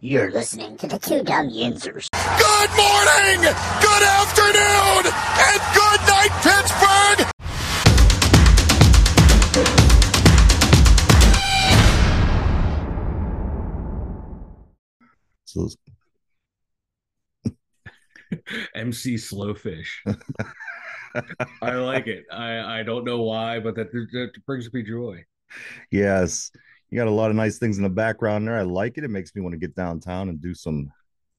You're listening to the Two Dumb Yinzers. Good morning, good afternoon, and good night, Pittsburgh! So MC Slowfish. I like it. I, I don't know why, but that, that brings me joy. yes, you got a lot of nice things in the background there. I like it. It makes me want to get downtown and do some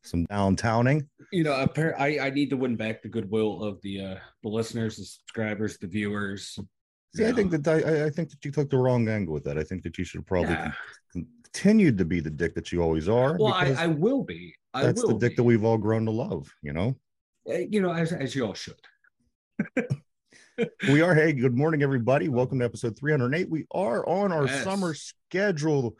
some downtowning. You know, I, I need to win back the goodwill of the uh the listeners, the subscribers, the viewers. See, I think that I, I think that you took the wrong angle with that. I think that you should probably Yeah. con- continue to be the dick that you always are. Well, I, I will be. I that's the dick be. that we've all grown to love. You know, Uh, you know, as as you all should. we are. Hey, good morning, everybody. Welcome to episode 308. We are on our Yes. summer schedule.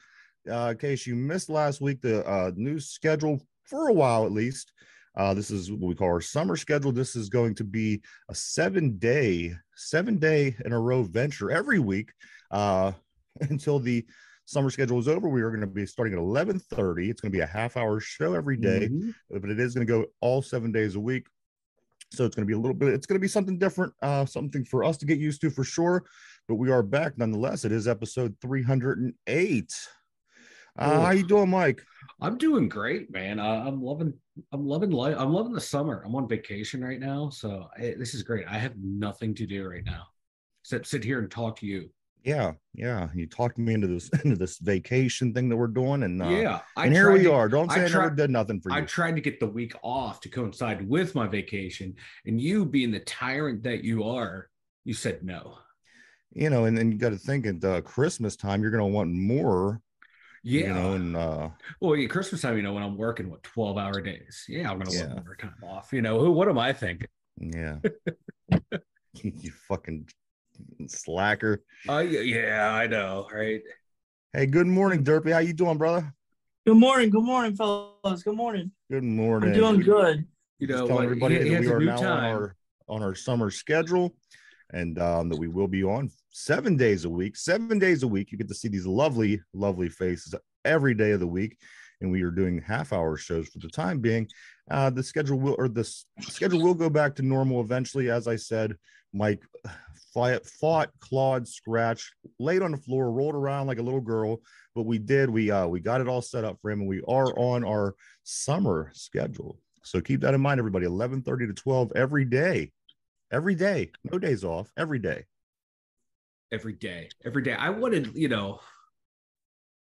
Uh, in case you missed last week, the uh, new schedule for a while at least. Uh, this is what we call our summer schedule. This is going to be a seven day, seven day in a row venture every week uh, until the summer schedule is over. We are going to be starting at 11:30. It's going to be a half hour show every day Mhm. but it is going to go all seven days a week. So it's going to be a little bit, it's going to be something different, uh, something for us to get used to for sure. But we are back nonetheless. It is episode 308. Uh, how you doing, Mike? I'm doing great, man. Uh, I'm loving. I'm loving life. I'm loving the summer. I'm on vacation right now, so I, this is great. I have nothing to do right now except sit here and talk to you. Yeah, yeah. You talked me into this into this vacation thing that we're doing, and uh, yeah, I and here we to- are. Don't I say I, never tried- did nothing for you. I tried to get the week off to coincide with my vacation, and you, being the tyrant that you are, you said no. you know, and then you got to think at uh, Christmas time, you're going to want more. Yeah. You know, and uh, well, yeah, Christmas time, you know, when I'm working what 12 hour days. Yeah, I'm gonna Yeah. want more time off. You know, who? What am I thinking? yeah. you fucking slacker. Oh yeah, yeah, I know, right? Hey, good morning, Derpy. How you doing, brother? Good morning, good morning, fellas. Good morning. Good morning. I'm doing good. You know, telling what, everybody he- he that has we are new now on our on our summer schedule, and um, that we will be on seven days a week. Seven days a week, you get to see these lovely, lovely faces every day of the week, and we are doing half hour shows for the time being. Uh, the schedule will or the schedule will go back to normal eventually. As I said, Mike fought, fought, clawed, scratched, laid on the floor, rolled around like a little girl. But we did. We uh, we got it all set up for him, and we are on our summer schedule. So keep that in mind, everybody. 11:30 to 12 every day, every day, no days off, every day. every day, every day. I wanted, you know,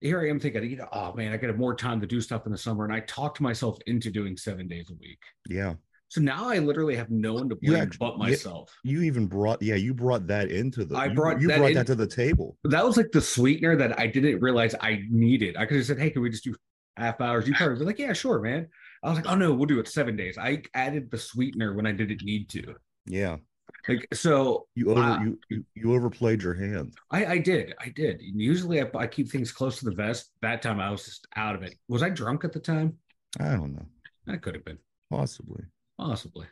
here I am thinking, you know, oh man, I got more time to do stuff in the summer, and I talked myself into doing seven days a week. Yeah, So now I literally have no one to You blame act- but myself. you even brought yeah, you brought that into the. I brought you that brought in- that to the table. That was like the sweetener that I didn't realize I needed. I could have said, hey, can we just do half hours? You probably be like, yeah, sure, man. I was like, oh no, we'll do it seven days. I added the sweetener when I didn't need to. Yeah, Like so, you over Wow. you, you you overplayed your hand. I, I did. I did. Usually I, I keep things close to the vest. That time I was just out of it. Was I drunk at the time? I don't know, I could have been. possibly. Possibly.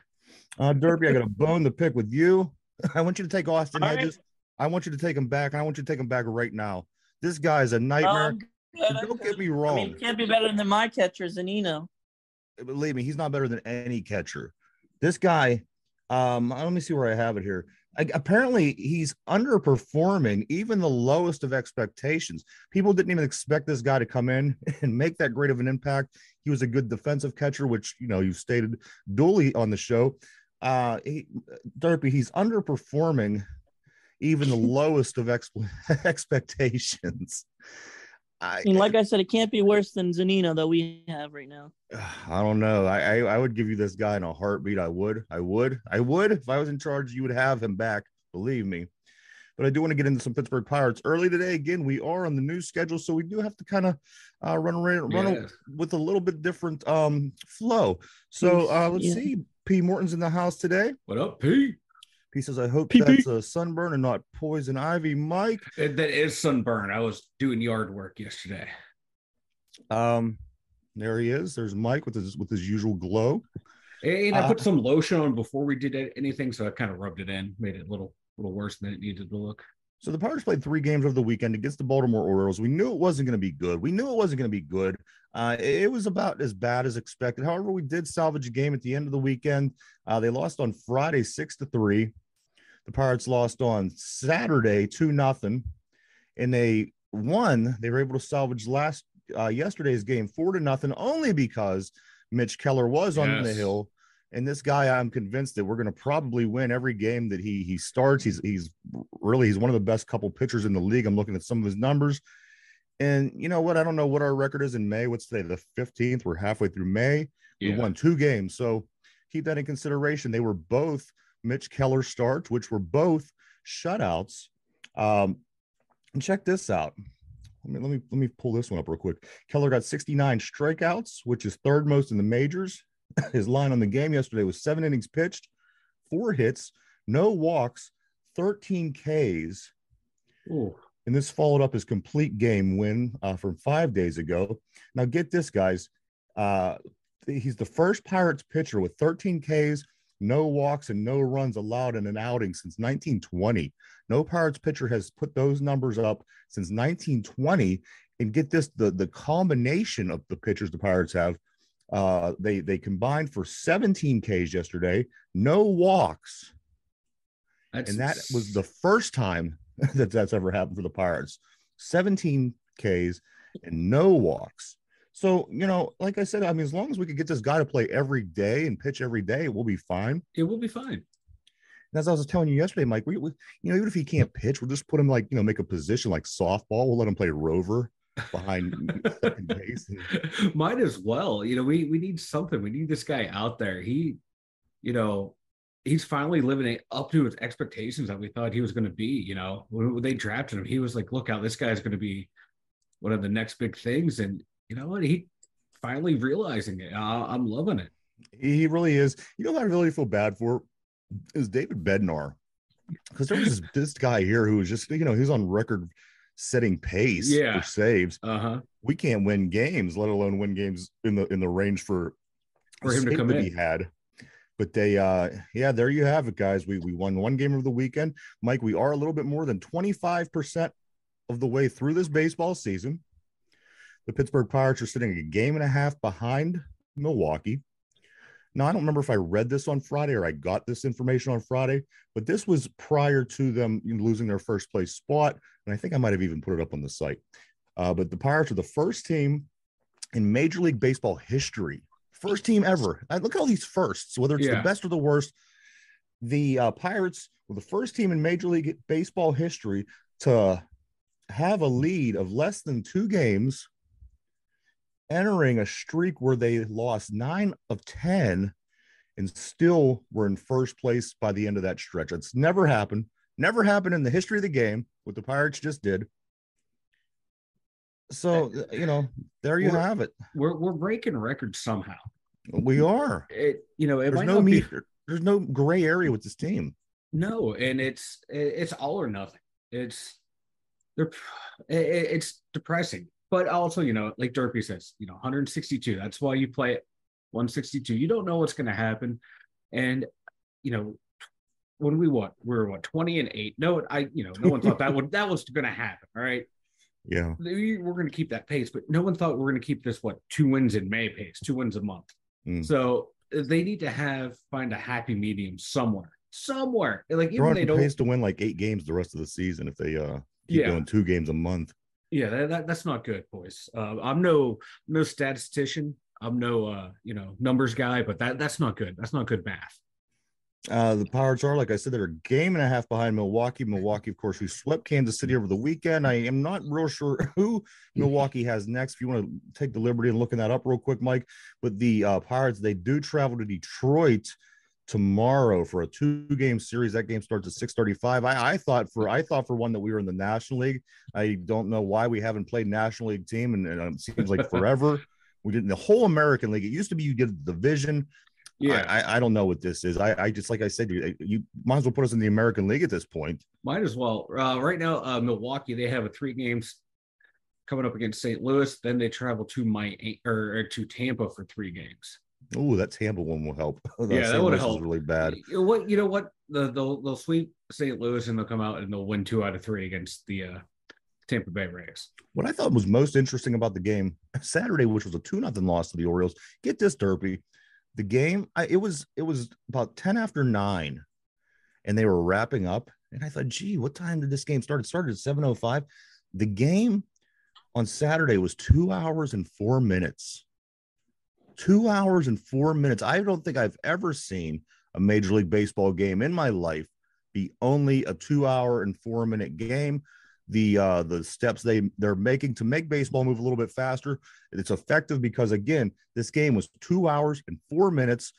Uh, Derpy, I got a bone to pick with you. I want you to take Austin All right. Hedges. I want you to take him back. I want you to take him back right now. This guy is a nightmare. Um. Don't get me I wrong. mean, can't be better than my catcher, Zunino. believe me, he's not better than any catcher. This guy, um, let me see where I have it here. I, apparently, he's underperforming even the lowest of expectations. People didn't even expect this guy to come in and make that great of an impact. He was a good defensive catcher, which you know you've stated duly on the show. Uh, he, Derpy, he's underperforming even the lowest of exp- expectations. I, I mean, like I said, it can't be worse than Zunino that we have right now. I don't know. I, I I would give you this guy in a heartbeat. I would. I would. I would. If I was in charge, you would have him back. Believe me. But I do want to get into some Pittsburgh Pirates early today. Again, we are on the new schedule, so we do have to kind of uh, run around, run a- with a little bit different um flow. So uh, let's Yeah. see. P. Morton's in the house today. What up, P? He says, "I hope P.P. that's a sunburn and not poison ivy." Mike, It- that is sunburn. I was doing yard work yesterday. um, there he is. There's Mike with his with his usual glow. And I Uh, put some lotion on before we did anything, so I kind of rubbed it in, made it a little little worse than it needed to look. So the Pirates played three games over the weekend against the Baltimore Orioles. We knew it wasn't going to be good. We knew it wasn't going to be good. Uh, it, was about as bad as expected. However, we did salvage a game at the end of the weekend. Uh, they lost on Friday six to three. The Pirates lost on Saturday two nothing, and they won. They were able to salvage last uh, yesterday's game four to nothing only because Mitch Keller was on the hill. And this guy, I'm convinced that we're going to probably win every game that he he starts. He's he's really he's one of the best couple pitchers in the league. I'm looking at some of his numbers, and you know what? I don't know what our record is in May. What's today? The 15th. We're halfway through May. We won two games, so keep that in consideration. They were both Mitch Keller starts, which were both shutouts. Um, and check this out. Let me let me let me pull this one up real quick. Keller got 69 strikeouts, which is third most in the majors. His line on the game yesterday was seven innings pitched, four hits, no walks, 13 Ks, Ooh. and this followed up his complete game win uh, from five days ago. Now, get this, guys. Uh, he's the first Pirates pitcher with 13 Ks, no walks, and no runs allowed in an outing since 1920. No Pirates pitcher has put those numbers up since 1920. And get this: the the combination of the pitchers the Pirates have, uh, they they combined for 17 Ks yesterday, no walks, That's, and that was the first time that that's ever happened for the Pirates. 17 Ks and no walks. So, you know, like I said, I mean, as long as we could get this guy to play every day and pitch every day, we'll be fine. it will be fine. And as I was telling you yesterday, Mike, we, we you know, even if he can't pitch, we'll just put him like, you know, make a position like softball. We'll let him play rover behind second base. Might as well. You know, we we need something. We need this guy out there. He, you know, he's finally living it up to his expectations that we thought he was going to be. You know, when, they drafted him, he was like, "Look out, this guy's going to be one of the next big things." And you know what? He finally realizing it. Uh, I'm loving it. he really is. You know, I really feel bad for is David Bednar. Because there was this, this guy here who was just, you know, he's on record setting pace Yeah. for saves. Uh huh. we can't win games, let alone win games in the in the range for For him to come in. He had, but they, uh, yeah, there you have it, guys. We we won one game of the weekend. Mike, we are a little bit more than twenty five percent of the way through this baseball season. The Pittsburgh Pirates are sitting a game and a half behind Milwaukee. Now, I don't remember if I read this on Friday or I got this information on Friday, but this was prior to them losing their first place spot. And I think I might have even put it up on the site. Uh, but the Pirates are the first team in Major League Baseball history, first team ever. Uh, look at all these firsts, whether it's Yeah. the best or the worst. The uh, Pirates were the first team in Major League Baseball history to have a lead of less than two games, entering a streak where they lost nine of 10 and still were in first place by the end of that stretch. It's never happened, never happened in the history of the game, what the Pirates just did. So, uh, you know, there you We're- have it. We're we're breaking records somehow. We are. It you know it There's no be-. There's no gray area with this team. No, and it's it's all or nothing. It's they're it- it- it's depressing, but also you know, like Derpy says, you know, 162. That's why you play it 162. You don't know what's going to happen, and you know, when we what we were what 20 and eight. No, I you know, no one thought that would that was going to happen. All right, Yeah. We- we're going to keep that pace, but no one thought we are going to keep this what two wins in May pace, two wins a month. Mm. So they need to have find a happy medium somewhere, somewhere. Like They're even they don't. pace to win like eight games the rest of the season if they uh keep Yeah. doing two games a month. Yeah, that, that, that's not good, boys. Uh, I'm no no statistician. I'm no uh, you know numbers guy, but that that's not good. That's not good math. Uh, the Pirates are, like I said, they're a game and a half behind Milwaukee. Milwaukee, of course, who swept Kansas City over the weekend. I am not real sure who Milwaukee has next. If you want to take the liberty and looking that up real quick, Mike. But the uh, Pirates, they do travel to Detroit tomorrow for a two-game series. That game starts at 6:35. I, I thought for I thought for one that we were in the National League. I don't know why we haven't played National League team, and, and it seems like forever. We did in the whole American League. It used to be you did the division. Yeah, I, I, I don't know what this is. I, I just like I said, you, you might as well put us in the American League at this point. might as well. Uh, right now, uh, Milwaukee they have a three games coming up against St. Louis. Then they travel to my or, or to Tampa for three games. Oh, that Tampa one will help. Yeah, that is helped. really bad. You know what? You know what? The, they'll they'll sweep St. Louis and they'll come out and they'll win two out of three against the uh, Tampa Bay Rays. What I thought was most interesting about the game Saturday, which was a two nothing loss to the Orioles. Get this, Derpy. The game, I, it was it was about ten after nine, and they were wrapping up. And I thought, gee, what time did this game start? It started at seven oh five. The game on Saturday was two hours and four minutes. Two hours and four minutes. I don't think I've ever seen a Major League Baseball game in my life be only a two hour and four minute game. The uh the steps they they're making to make baseball move a little bit faster it's effective because again this game was two hours and four minutes.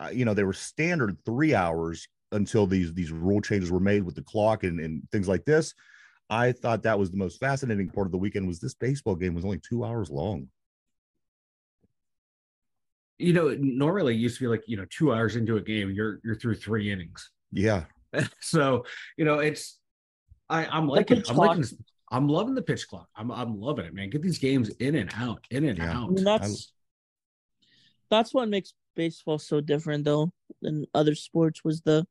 Uh, you know they were standard three hours until these these rule changes were made with the clock and, and things like this. I thought that was the most fascinating part of the weekend was this baseball game was only two hours long You know, normally it used to be like you know two hours into a game, you're you're through three innings. yeah so you know it's I I'm liking I'm clock. liking I'm loving the pitch clock. I'm I'm loving it, man. Get these games in and out, in and Yeah. I out. mean, that's that's what makes baseball so different though than other sports was the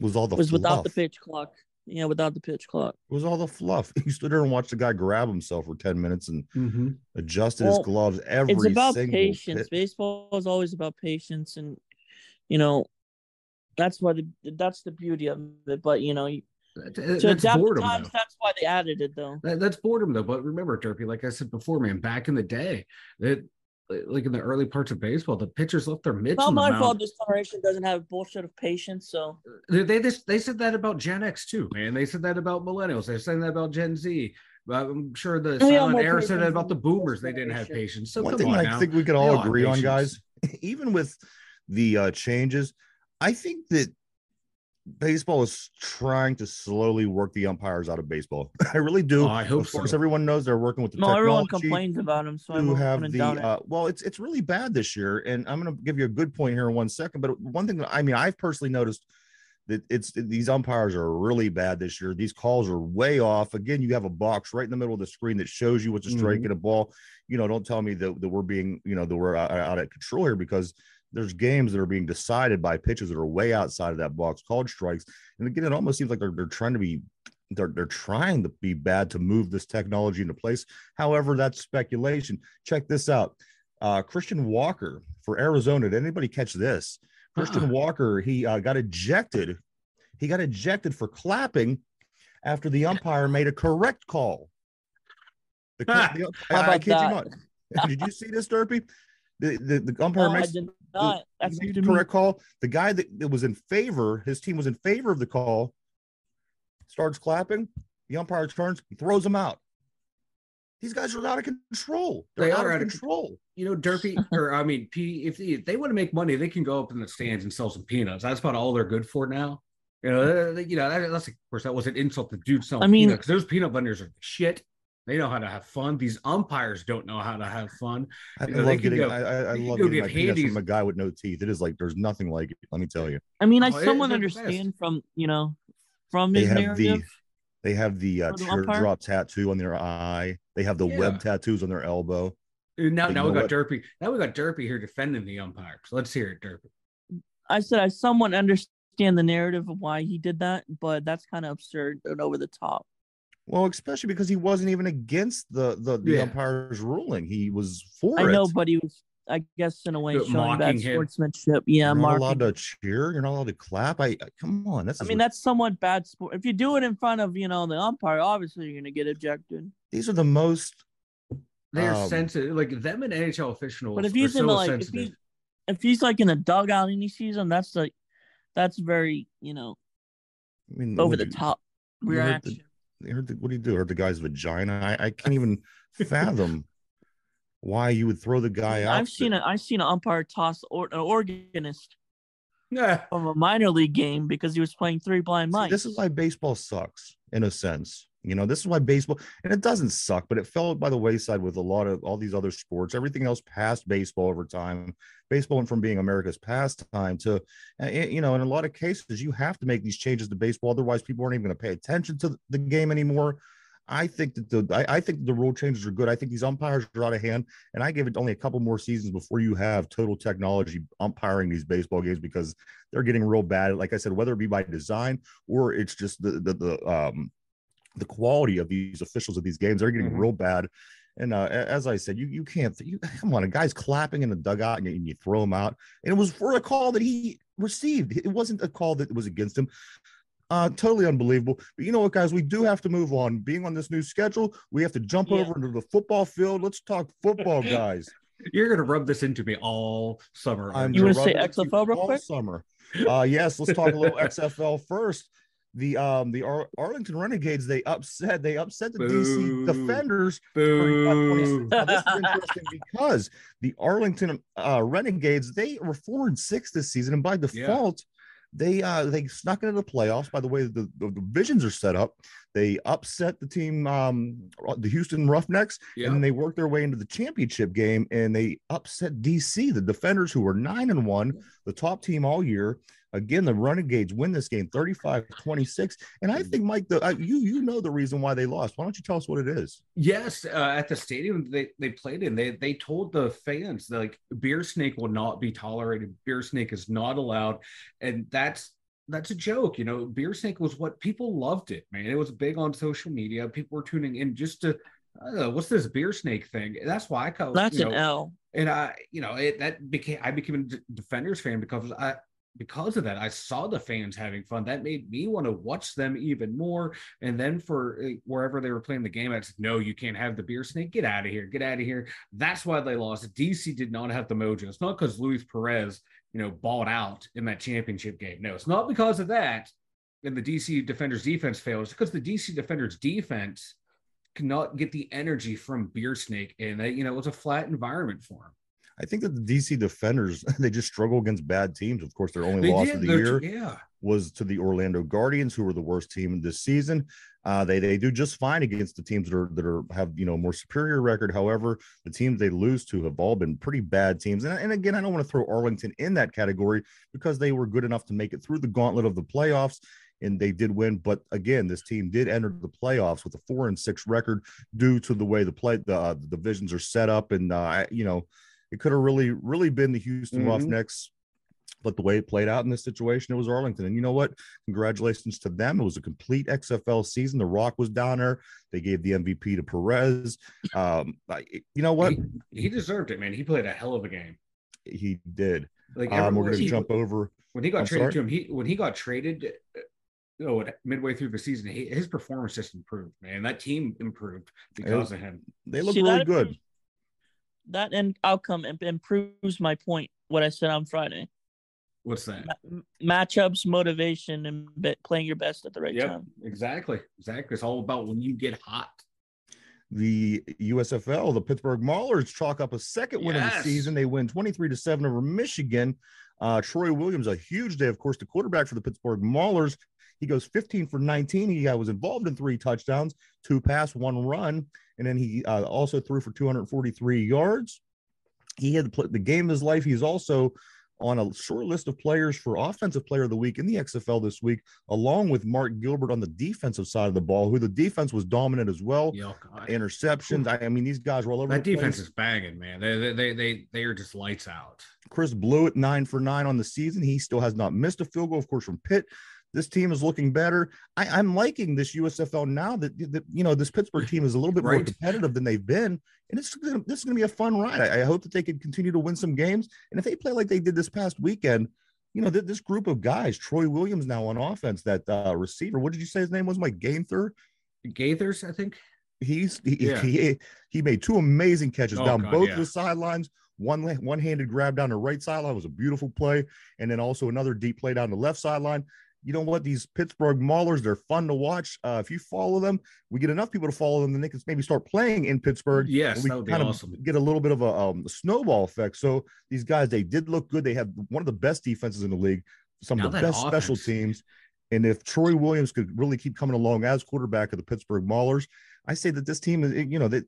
was all the was without the pitch clock. Yeah, without the pitch clock. It was all the fluff you stood there and watched the guy grab himself for 10 minutes and Mhm. adjusted Well, his gloves every it's about single patience. hit. Baseball is always about patience, and you know that's why the that's the beauty of it. But you know, you- That- to That's adapt the boredom. times, that's why they added it, though. That, that's boredom though. But remember, Derpy, like I said before, man, back in the day, that like in the early parts of baseball, the pitchers left their mitts Not my mound. fault. This generation doesn't have bullshit of patience. So They, they just they said that about Gen X too, man. They said that about millennials. They're saying that about Gen Z. But I'm sure the They silent more era said that about the boomers. They didn't have patience. So One come thing on I now. think we could all have agree on, guys, even with the uh, changes, I think that baseball is trying to slowly work the umpires out of baseball. I really do. Oh, I hope of course, so. everyone knows they're working with the no, everyone complains about him. So I to have wouldn't the doubt it. uh, well it's it's really bad this year and i'm going to give you a good point here in one second but one thing that i mean i've personally noticed that it's these umpires are really bad this year these calls are way off again you have a box right in the middle of the screen that shows you what's a strike Mhm. and a ball you know don't tell me that, that we're being you know that we're out, out of control here because there's games that are being decided by pitches that are way outside of that box called strikes and again it almost seems like they're, they're trying to be they're, they're trying to be bad to move this technology into place However, that's speculation. Check this out. Uh, Christian Walker for Arizona. Did anybody catch this? Christian Uh-uh. Walker, he uh, got ejected. He got ejected for clapping after the umpire made a correct call. The, the- I, I kid you not. Did you see this, Derpy? The, the, the umpire No, makes not. That's he new made to the me. correct call. The guy that, that was in favor, his team was in favor of the call, starts clapping. The umpire turns, he throws him out. These guys are out of control. They're They out are of out of control. you know, Derpy, or I mean, P. If they, if they want to make money, they can go up in the stands and sell some peanuts. That's about all they're good for now. You know, they- you know that, that's of course that was an insult to dude selling I mean- because those peanut vendors are shit. They know how to have fun. These umpires don't know how to have fun. I, You I know, love can getting. go- I, I, I love getting get my handies. from a guy with no teeth. It is like there's nothing like it. Let me tell you. I mean, I Oh, it- somewhat best. understand from you know from They his have narrative. the they have the uh, For the umpire? teardrop tattoo on their eye. They have the Yeah. web tattoos on their elbow. And now, But now we got what? Derpy. Now we got Derpy here defending the umpires. Let's hear it, Derpy. I said I somewhat understand the narrative of why he did that, but that's kind of absurd and over the top. Well, especially because he wasn't even against the the, the Yeah. umpire's ruling. He was for I it. know, but he was, I guess, in a way, showing bad him. sportsmanship. Yeah, You're not marking. allowed to cheer. You're not allowed to clap. I, I come on. That's I mean, that's somewhat bad sport. If you do it in front of, you know, the umpire, obviously you're gonna get ejected. these are the most. They're Um, sensitive. Like them and NHL officials. But if are he's in so the like, if sensitive. he's if he's like in a dugout and he sees him, that's like, that's very, you know, I mean, over the you- top you the- reaction. You heard the, what do you do? Hurt the guy's vagina? I, I can't even fathom why you would throw the guy out. I've seen it. I've seen an umpire toss or, an organist yeah, of a minor league game because he was playing three blind See, mice. this is why baseball sucks in a sense. You know, this is why baseball, and it doesn't suck, but it fell by the wayside with a lot of all these other sports. Everything else passed baseball over time. Baseball went from being America's pastime to, uh, you know, in a lot of cases, you have to make these changes to baseball. Otherwise, people aren't even going to pay attention to the game anymore. I think that the I, I, think the rule changes are good. I think these umpires are out of hand, and I give it only a couple more seasons before you have total technology umpiring these baseball games because they're getting real bad. Like I said, whether it be by design or it's just the the, the um the quality of these officials of these games, they're getting mm-hmm. real bad. And uh, as I said, you you can't you, come on. A guy's clapping in the dugout and you, and you throw him out, and it was for a call that he received. It wasn't a call that was against him. Uh, totally unbelievable. But you know what, guys? We do have to move on. Being on this new schedule, we have to jump yeah. over into the football field. Let's talk football, guys. You're gonna rub this into me all summer. I'm you want to say XFL real quick? Summer. Uh, yes, let's talk a little XFL first. The um the Ar- Arlington Renegades they upset they upset the Boo. DC Defenders. Boo. Now, this is interesting because the Arlington uh, Renegades they were four and six this season, and by default. Yeah they uh they snuck into the playoffs by the way the, the divisions are set up they upset the team um the houston roughnecks yeah. and they worked their way into the championship game and they upset dc the defenders who were nine and one the top team all year Again, the Renegades win this game 35 26. And I think, Mike, the, uh, you you know the reason why they lost. Why don't you tell us what it is? Yes, uh, at the stadium they, they played in, they, they told the fans, like, beer snake will not be tolerated. Beer snake is not allowed. And that's that's a joke. You know, beer snake was what people loved it, man. It was big on social media. People were tuning in just to uh, what's this beer snake thing? That's why I call that's you know, an L. And I, you know, it that became I became a Defenders fan because I because of that, I saw the fans having fun. That made me want to watch them even more. And then for eh, wherever they were playing the game, I said, no, you can't have the beer snake. Get out of here. Get out of here. That's why they lost. DC did not have the mojo. It's not because Luis Perez, you know, balled out in that championship game. No, it's not because of that. And the DC defenders defense fails because the DC defenders defense cannot get the energy from beer snake. And they, you know, it was a flat environment for them. I think that the DC defenders they just struggle against bad teams. Of course, their only they loss did. of the They're, year yeah. was to the Orlando Guardians, who were the worst team this season. Uh, they they do just fine against the teams that are that are have you know more superior record. However, the teams they lose to have all been pretty bad teams. And, and again, I don't want to throw Arlington in that category because they were good enough to make it through the gauntlet of the playoffs and they did win. But again, this team did enter the playoffs with a four and six record due to the way the play the, uh, the divisions are set up, and uh, you know it could have really, really been the Houston mm-hmm. Roughnecks. But the way it played out in this situation, it was Arlington. And you know what? Congratulations to them. It was a complete XFL season. The Rock was down there. They gave the MVP to Perez. Um, you know what? He, he deserved it, man. He played a hell of a game. He did. Like um, we're going to jump over when he got I'm traded sorry? to him. He when he got traded, you know, midway through the season, he, his performance just improved. Man, that team improved because it, of him. They look really good that end outcome improves my point. What I said on Friday. What's that? Ma- matchups, motivation, and be- playing your best at the right yep, time. Exactly, exactly. It's all about when you get hot. The USFL, the Pittsburgh Maulers chalk up a second win yes. of the season. They win 23 to 7 over Michigan. Uh, Troy Williams, a huge day, of course, the quarterback for the Pittsburgh Maulers. He goes 15 for 19. He was involved in three touchdowns, two pass, one run, and then he uh, also threw for 243 yards. He had the, the game of his life. He's also on a short list of players for offensive player of the week in the XFL this week, along with Mark Gilbert on the defensive side of the ball, who the defense was dominant as well. Yeah, Interceptions. I, I, mean, these guys were all over. That defense place. is banging, man. They, they they they are just lights out. Chris Blewitt nine for nine on the season. He still has not missed a field goal, of course, from Pitt. This team is looking better. I, am liking this USFL now that, that, you know this Pittsburgh team is a little bit right. more competitive than they've been, and it's this is going to be a fun ride. I, I, hope that they can continue to win some games, and if they play like they did this past weekend, you know th- this group of guys, Troy Williams now on offense, that uh, receiver. What did you say his name was? Mike Gaither. Gaithers, I think. He's he, yeah. he, he made two amazing catches oh, down God, both yeah. the sidelines. One one-handed grab down the right sideline was a beautiful play, and then also another deep play down the left sideline you know what? These Pittsburgh Maulers, they're fun to watch. Uh, if you follow them, we get enough people to follow them, then they can maybe start playing in Pittsburgh. Yes, we that would kind be awesome. Get a little bit of a, um, snowball effect. So these guys, they did look good. They had one of the best defenses in the league, some now of the best offense. special teams. And if Troy Williams could really keep coming along as quarterback of the Pittsburgh Maulers, I say that this team is, you know, that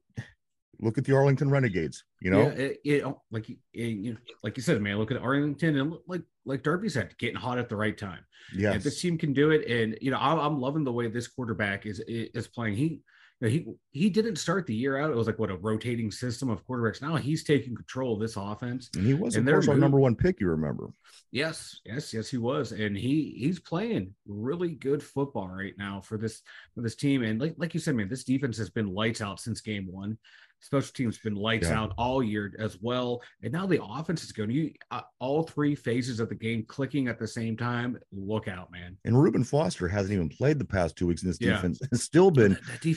look at the Arlington Renegades. You know, yeah, it, it, oh, like it, you know, like you said, man, look at Arlington and like like Derpy said, getting hot at the right time. Yeah, this team can do it, and you know, I'm, I'm loving the way this quarterback is is playing. He, you he he didn't start the year out. It was like what a rotating system of quarterbacks. Now he's taking control of this offense. And he was, of And they're course, our number one pick. You remember? Yes, yes, yes, he was, and he he's playing really good football right now for this for this team. And like like you said, man, this defense has been lights out since game one. Special teams been lights Yeah. out all year as well, and now the offense is going. You uh, all three phases of the game clicking at the same time. Look out, man! And Reuben Foster hasn't even played the past two weeks in this Yeah. defense. It's still been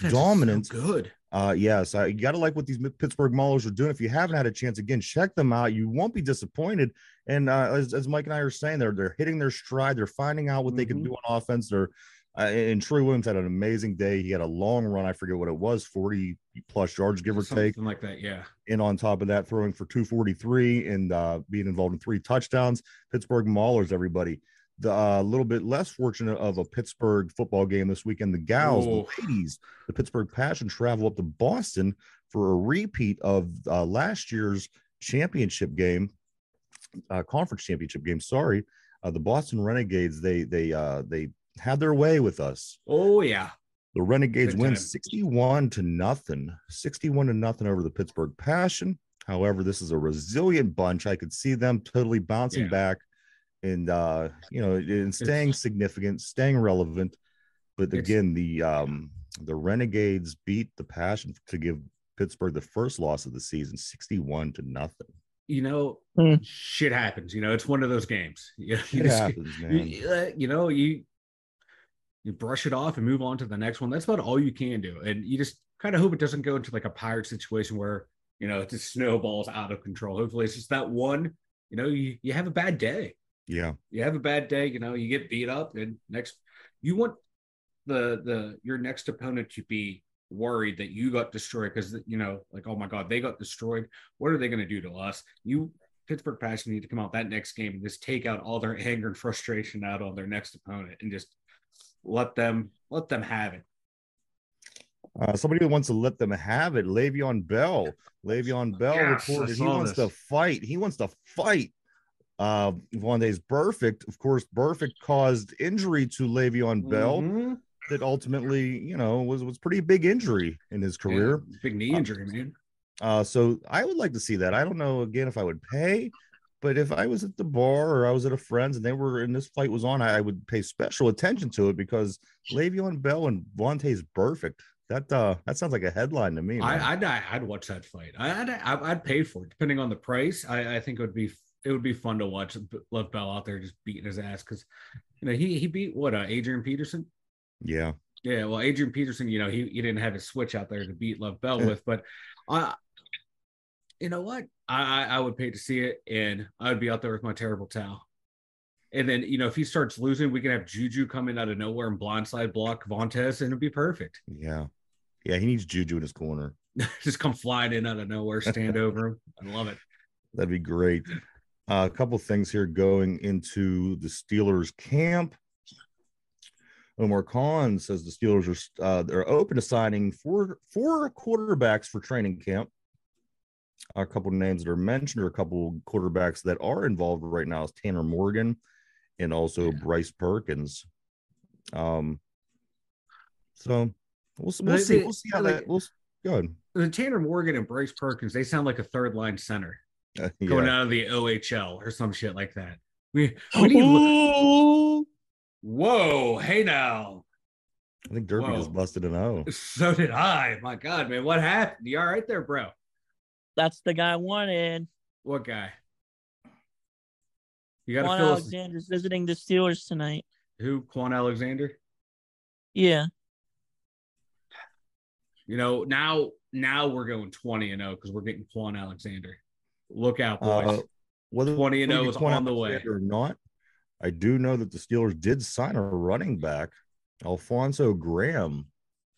dominant. so good. Uh, yes, I, you got to like what these Pittsburgh Maulers are doing. If you haven't had a chance, again, check them out. You won't be disappointed. And uh, as, as Mike and I are saying, they're they're hitting their stride. They're finding out what they can Mhm. do on offense. They're uh, and Troy Williams had an amazing day. He had a long run. I forget what it was, forty plus yards, give or Something take. Something like that. Yeah, And on top of that, throwing for two forty three and uh, being involved in three touchdowns. Pittsburgh Maulers, everybody. The uh, little bit less fortunate of a Pittsburgh football game this weekend. The gals, Oh. the ladies, the Pittsburgh Passion travel up to Boston for a repeat of uh, last year's championship game, uh, conference championship game. Sorry, uh, the Boston Renegades. They they uh, they had their way with us. Oh yeah. The Renegades Big win time. 61 to nothing, 61 to nothing over the Pittsburgh Passion. However, this is a resilient bunch. I could see them totally bouncing Yeah. back and uh, you know, and staying significant, staying relevant. But again, the um the Renegades beat the Passion to give Pittsburgh the first loss of the season, 61 to nothing. You know, Hmm. shit happens. You know, it's one of those games. You, you It just- happens, man. you, uh, you know, you you brush it off and move on to the next one. That's about all you can do. And you just kind of hope it doesn't go into like a pirate situation where, you know, it just snowballs out of control. Hopefully it's just that one, you know, you, you have a bad day. Yeah, You have a bad day, you know, you get beat up and next you want the the your next opponent to be worried that you got destroyed because you know, like, oh my god, they got destroyed. What are they gonna do to us? You Pittsburgh Passion need to come out that next game and just take out all their anger and frustration out on their next opponent and just let them let them have it. Uh, somebody who wants to let them have it, Le'Veon Bell. Le'Veon Bell Yes, reported he wants this. to fight. He wants to fight. Uh, Vontaze Burfict. Of course, Burfict caused injury to Le'Veon Bell Mhm. that ultimately, you know, was was pretty big injury in his career. Yeah, big knee injury, man. Uh, so I would like to see that. I don't know again if I would pay, but if I was at the bar or I was at a friend's and they were and this fight was on, I, I would pay special attention to it because Le'Veon Bell and Vontaze Burfict. That uh that sounds like a headline to me. man. I, I'd I'd watch that fight. I'd, I'd pay for it, depending on the price. I, I think it would be it would be fun to watch Love Bell out there just beating his ass because you know he he beat what uh, Adrian Peterson. yeah. Yeah, well, Adrian Peterson, you know, he, he didn't have his switch out there to beat Love Bell with, but I, you know what, I I I would pay to see it, and I would be out there with my terrible towel. And then you know if he starts losing, we can have Juju come in out of nowhere and blindside block Vontaze, and it'd be perfect. Yeah. Yeah, he needs Juju in his corner. just come flying in out of nowhere, stand over him. I love it. That'd be great. Uh, a couple things here going into the Steelers camp. Omar Khan says the Steelers are uh, they're open to signing four four quarterbacks for training camp. A couple of names that are mentioned or a couple quarterbacks that are involved right now is Tanner Morgan and also Yeah. Bryce Perkins. Um, so we'll, we'll see. We'll see how like- that. We'll go ahead. The Tanner Morgan and Bryce Perkins, they sound like a third line center Uh, going out of the OHL or some shit like that. We, we need. Ooh. Whoa, hey now. I think Derpy just busted an O. So did I. My God, man, what happened? You all right there, bro? That's the guy I wanted. What guy? You got to Juan fill us. Alexander's visiting the Steelers tonight. Who? Kwon Alexander. Yeah. You know now. Now we're going twenty and zero because we're getting Kwon Alexander. Look out, boys. Uh, whether 20 and whether 0 you is point on out the way. Or not, I do know that the Steelers did sign a running back, Alfonzo Graham.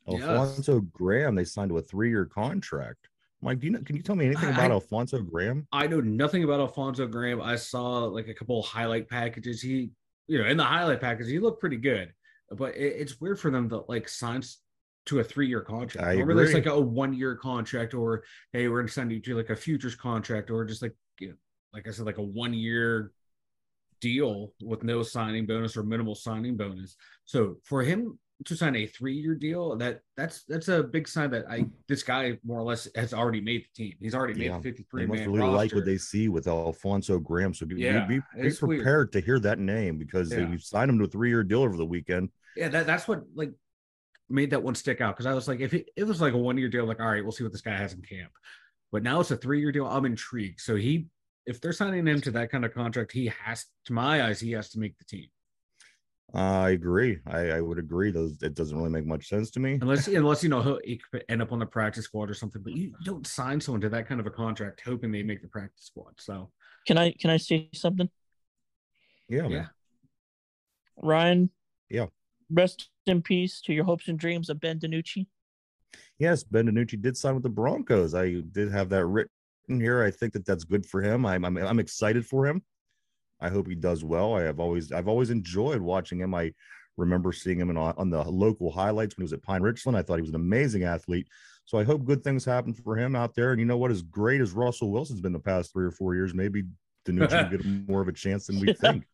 Yes. Alfonzo Graham, they signed to a three-year contract. Mike, do you know? Can you tell me anything about I- Alfonzo Graham? I know nothing about Alfonzo Graham. I saw like a couple of highlight packages. He, you know, in the highlight package, he looked pretty good. But it, it's weird for them to like sign to a three-year contract. I Remember, there's agree. like a one-year contract, or hey, we're gonna send you to like a futures contract, or just like you know, like I said, like a one-year deal with no signing bonus or minimal signing bonus. So for him to sign a three-year deal, that that's that's a big sign that I this guy more or less has already made the team. He's already made Yeah. the They 53 must man really roster. like what they see with Alfonzo Graham. So Yeah, be, be it's weird. prepared to hear that name because Yeah. signed him to a three year deal over the weekend. yeah, that, that's what like made that one stick out because I was like, if it, it was like a one-year deal, like all right, we'll see what this guy has in camp. But now it's a three-year deal. I'm intrigued. So he, if they're signing him to that kind of contract, he has, to my eyes, he has to make the team. Uh, I agree. I, I would agree. Those it doesn't really make much sense to me. Unless, unless you know he'll he could end up on the practice squad or something. But you don't sign someone to that kind of a contract hoping they make the practice squad. So Can I can I say something? Yeah, man. Yeah. Ryan. Yeah. Rest in peace to your hopes and dreams of Ben DiNucci. Yes, Ben DiNucci did sign with the Broncos. I did have that written here. I think that that's good for him. I'm I'm, I'm excited for him. I hope he does well. I have always I've always enjoyed watching him. I remember seeing him in, on the local highlights when he was at Pine Richland. I thought he was an amazing athlete. So I hope good things happen for him out there. And you know what? As great as Russell Wilson's been the past three or four years, maybe DiNucci will get more of a chance than we Yeah. think.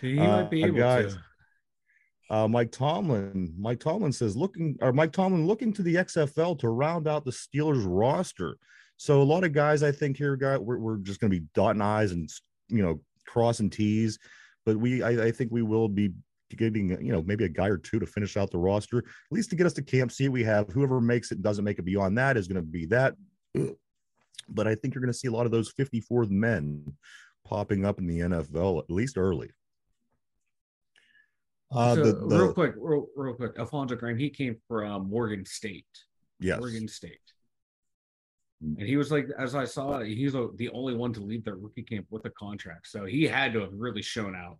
he Uh, might be able guys, to. Uh, Mike Tomlin. Mike Tomlin says looking or Mike Tomlin looking to the XFL to round out the Steelers roster. So a lot of guys, I think here, guy, we're, we're just going to be dotting I's and you know crossing T's, but we, I, I think we will be getting you know maybe a guy or two to finish out the roster, at least to get us to camp. See, we have whoever makes it and doesn't make it beyond that is going to be that. But I think you're going to see a lot of those 54th men popping up in the NFL at least early. Uh, so, the, the, real quick, real, real quick, Alfonzo Graham, he came from Morgan State. yes. Oregon State. And he was like, as I saw, he's a, the only one to leave their rookie camp with a contract. So he had to have really shown out.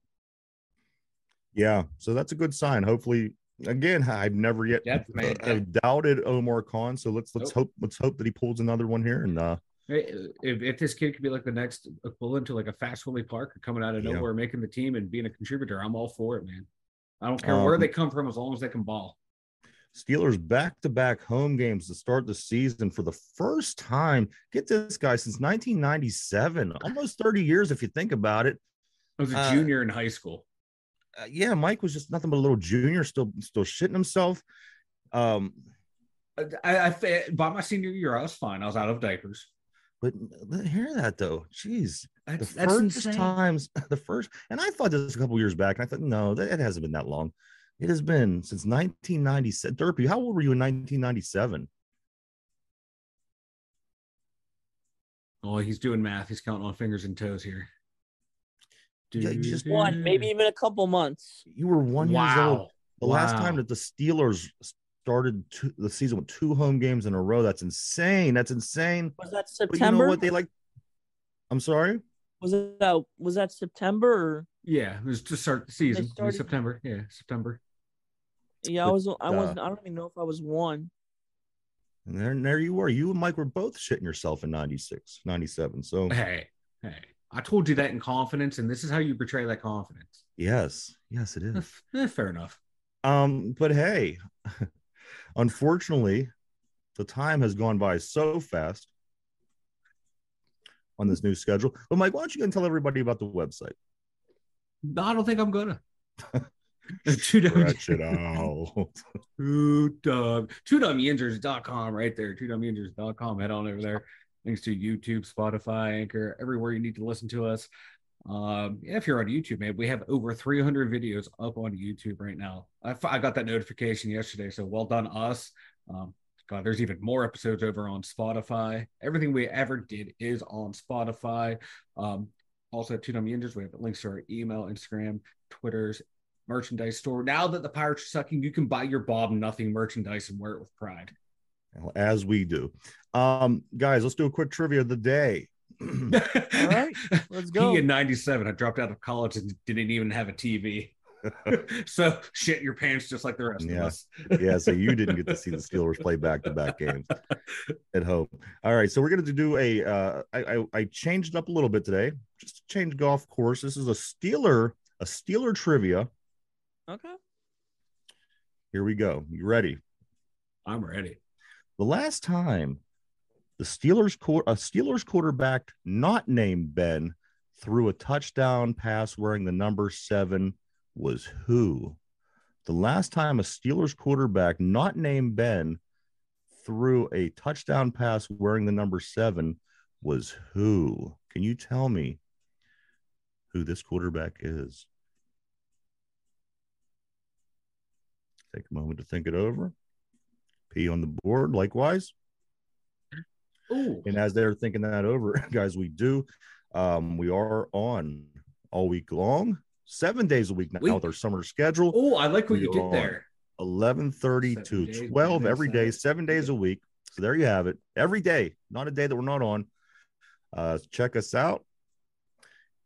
Yeah, so that's a good sign. Hopefully, again, I've never yet Depth, uh, I've doubted Omar Khan. So let's let's Nope. hope let's hope that he pulls another one here. And uh, If, if this kid could be like the next equivalent to like a fast Willie Parker coming out of Yeah. nowhere, making the team and being a contributor, I'm all for it, man. I don't care where Um, they come from as long as they can ball. Steelers back to back home games to start the season for the first time. Get this guy since 1997, almost 30 years if you think about it. I was a uh, junior in high school. Uh, yeah, Mike was just nothing but a little junior, still still shitting himself. Um, I, I, by my senior year, I was fine. I was out of diapers. but hear that though, jeez. the That's, that's first times the first and i thought this a couple years back and i thought no that it hasn't been that long it has been since 1997 derpy how old were you in 1997 Oh, he's doing math. He's counting on fingers and toes here. Yeah, just One, maybe even a couple months. you were one years old wow. the last time that the steelers started two, the season with two home games in a row that's insane that's insane Was that but you September? know what they like i'm sorry was that uh, was that September or Yeah, it was to start the season. It was started- September. Yeah, September. yeah, I was I uh, wasn't I don't even know if I was one. and there, and there you were you and mike were both shitting yourself in 96 97 so Hey, hey. I told you that in confidence, and this is how you portray that confidence. yes yes it is Eh, fair enough. Um, but hey, unfortunately, the time has gone by so fast on this new schedule. But Mike, why don't you go and tell everybody about the website? No, I don't think I'm gonna. Two Stretch it out. Two dumb, two dumbyinsers.com right there. Two dumbyinsers.com. Head on over there. Thanks to YouTube, Spotify, Anchor, everywhere you need to listen to us. Um, yeah, if you're on YouTube, man, we have over 300 videos up on YouTube right now. I, f- I got that notification yesterday, so well done us. Um, God, there's even more episodes over on Spotify. Everything we ever did is on Spotify. Um, also, at Two Dumb Yinzers, we have links to our email, Instagram, Twitter's, merchandise store. Now that the Pirates are sucking, you can buy your Bob Nothing merchandise and wear it with pride. As we do. Um, guys, let's do a quick trivia of the day. All right, let's go. He in 97, I dropped out of college and didn't even have a TV. so shit your pants just like the rest Yeah. of us. yeah, so you didn't get to see the Steelers play back to back games at home. All right, so we're gonna do a uh I, I I changed up a little bit today, just to change golf course. This is a Steeler, a Steeler trivia. okay. Here we go. You ready? I'm ready. The last time the Steelers a Steelers quarterback not named Ben threw a touchdown pass wearing the number seven was who? The last time a Steelers quarterback not named Ben threw a touchdown pass wearing the number seven was who? Can you tell me who this quarterback is? Take a moment to think it over. P on the board, likewise. Ooh. And as they're thinking that over, guys, we do. Um, we are on all week long, seven days a week now with our summer schedule. Oh, I like what We you did there. 11:30 Seven to days, 12 seven every day, seven. seven days a week. So there you have it. Every day, not a day that we're not on. Uh, check us out.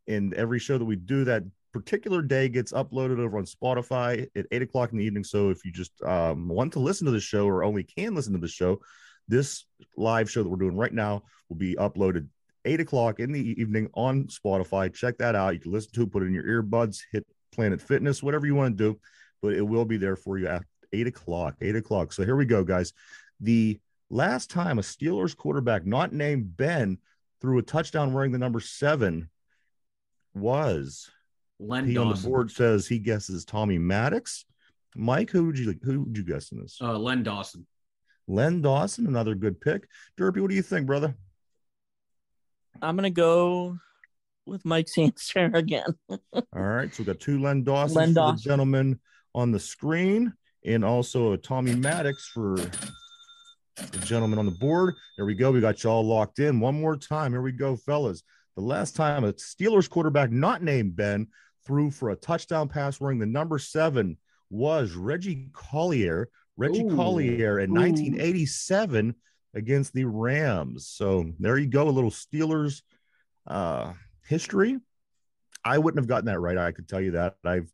And every show that we do that particular day gets uploaded over on Spotify at eight o'clock in the evening. So if you just um, want to listen to the show or only can listen to the show, this live show that we're doing right now will be uploaded eight o'clock in the evening on Spotify. Check that out. You can listen to it, put it in your earbuds, hit Planet Fitness, whatever you want to do, but it will be there for you at eight o'clock. Eight o'clock. So here we go, guys. The last time a Steelers quarterback not named Ben threw a touchdown wearing the number seven was Len he on the board says he guesses Tommy Maddox. Mike, who would you who would you guess in this? Uh, Len Dawson. Len Dawson, another good pick. Derpy, what do you think, brother? I'm gonna go with Mike's answer again. All right, so we got two Len Dawsons Len for Dawson. the gentleman on the screen, and also a Tommy Maddox for the gentleman on the board. There we go. We got you all locked in. One more time. Here we go, fellas. The last time a Steelers quarterback not named Ben threw for a touchdown pass wearing the number seven was Reggie Collier. Reggie Ooh. Collier in Ooh. 1987 against the Rams. So there you go, a little Steelers uh, history. I wouldn't have gotten that right. I could tell you that. I've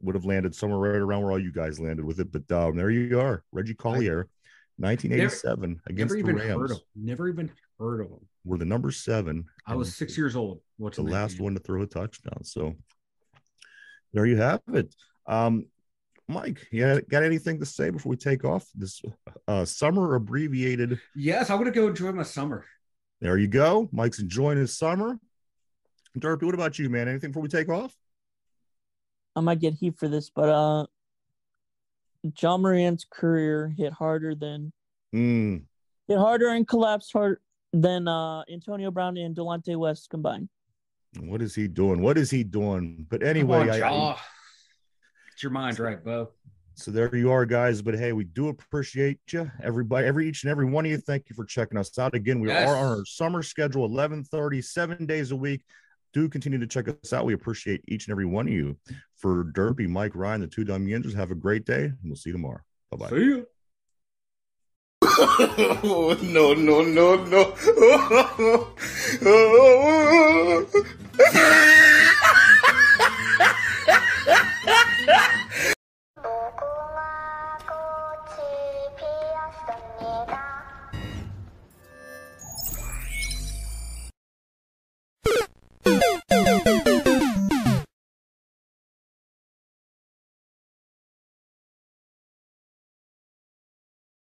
would have landed somewhere right around where all you guys landed with it. But um, there you are, Reggie Collier, 1987 against Never the Rams. Never even heard of him. Were the number seven. I was six years old. What's the last one to throw a touchdown. So there you have it. Um, Mike, you got anything to say before we take off this uh, summer abbreviated? Yes, I'm gonna go enjoy my summer. There you go. Mike's enjoying his summer. Derpy, what about you, man? Anything before we take off? I might get heat for this, but uh, Ja Morant's career hit harder than Mm, hit harder and collapsed hard than uh Antonio Brown and Delonte West combined. what is he doing? What is he doing? But anyway, on, I- I, Jaw. Get your mind right, Bo. So there you are, guys. But hey, we do appreciate you, everybody, every each and every one of you. Thank you for checking us out. Again, we Yes. are on our summer schedule, 11:30, seven days a week. Do continue to check us out. We appreciate each and every one of you. For Derpy, Mike, Ryan, the two dumb yinzers, have a great day, and we'll see you tomorrow. Bye bye. See ya. Oh, no, no, no, no.